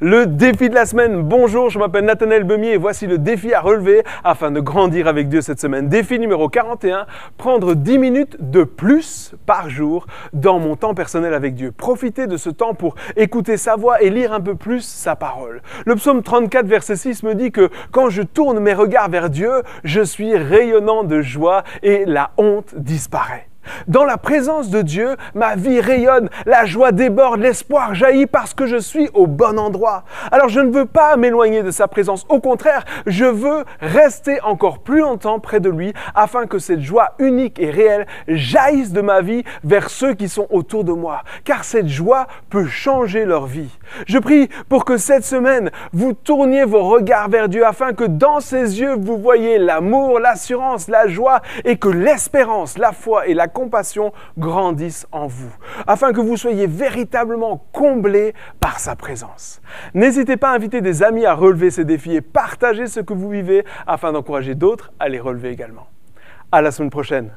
Le défi de la semaine. Bonjour, je m'appelle Nathanaël Bemier et voici le défi à relever afin de grandir avec Dieu cette semaine. Défi numéro 41, prendre 10 minutes de plus par jour dans mon temps personnel avec Dieu. Profiter de ce temps pour écouter sa voix et lire un peu plus sa parole. Le psaume 34, verset 6 me dit que quand je tourne mes regards vers Dieu, je suis rayonnant de joie et la honte disparaît. Dans la présence de Dieu, ma vie rayonne, la joie déborde, l'espoir jaillit parce que je suis au bon endroit. Alors je ne veux pas m'éloigner de sa présence, au contraire, je veux rester encore plus longtemps près de lui afin que cette joie unique et réelle jaillisse de ma vie vers ceux qui sont autour de moi, car cette joie peut changer leur vie. Je prie pour que cette semaine, vous tourniez vos regards vers Dieu afin que dans ses yeux, vous voyez l'amour, l'assurance, la joie et que l'espérance, la foi et la compassion grandissent en vous, afin que vous soyez véritablement comblés par sa présence. N'hésitez pas à inviter des amis à relever ces défis et partager ce que vous vivez afin d'encourager d'autres à les relever également. À la semaine prochaine.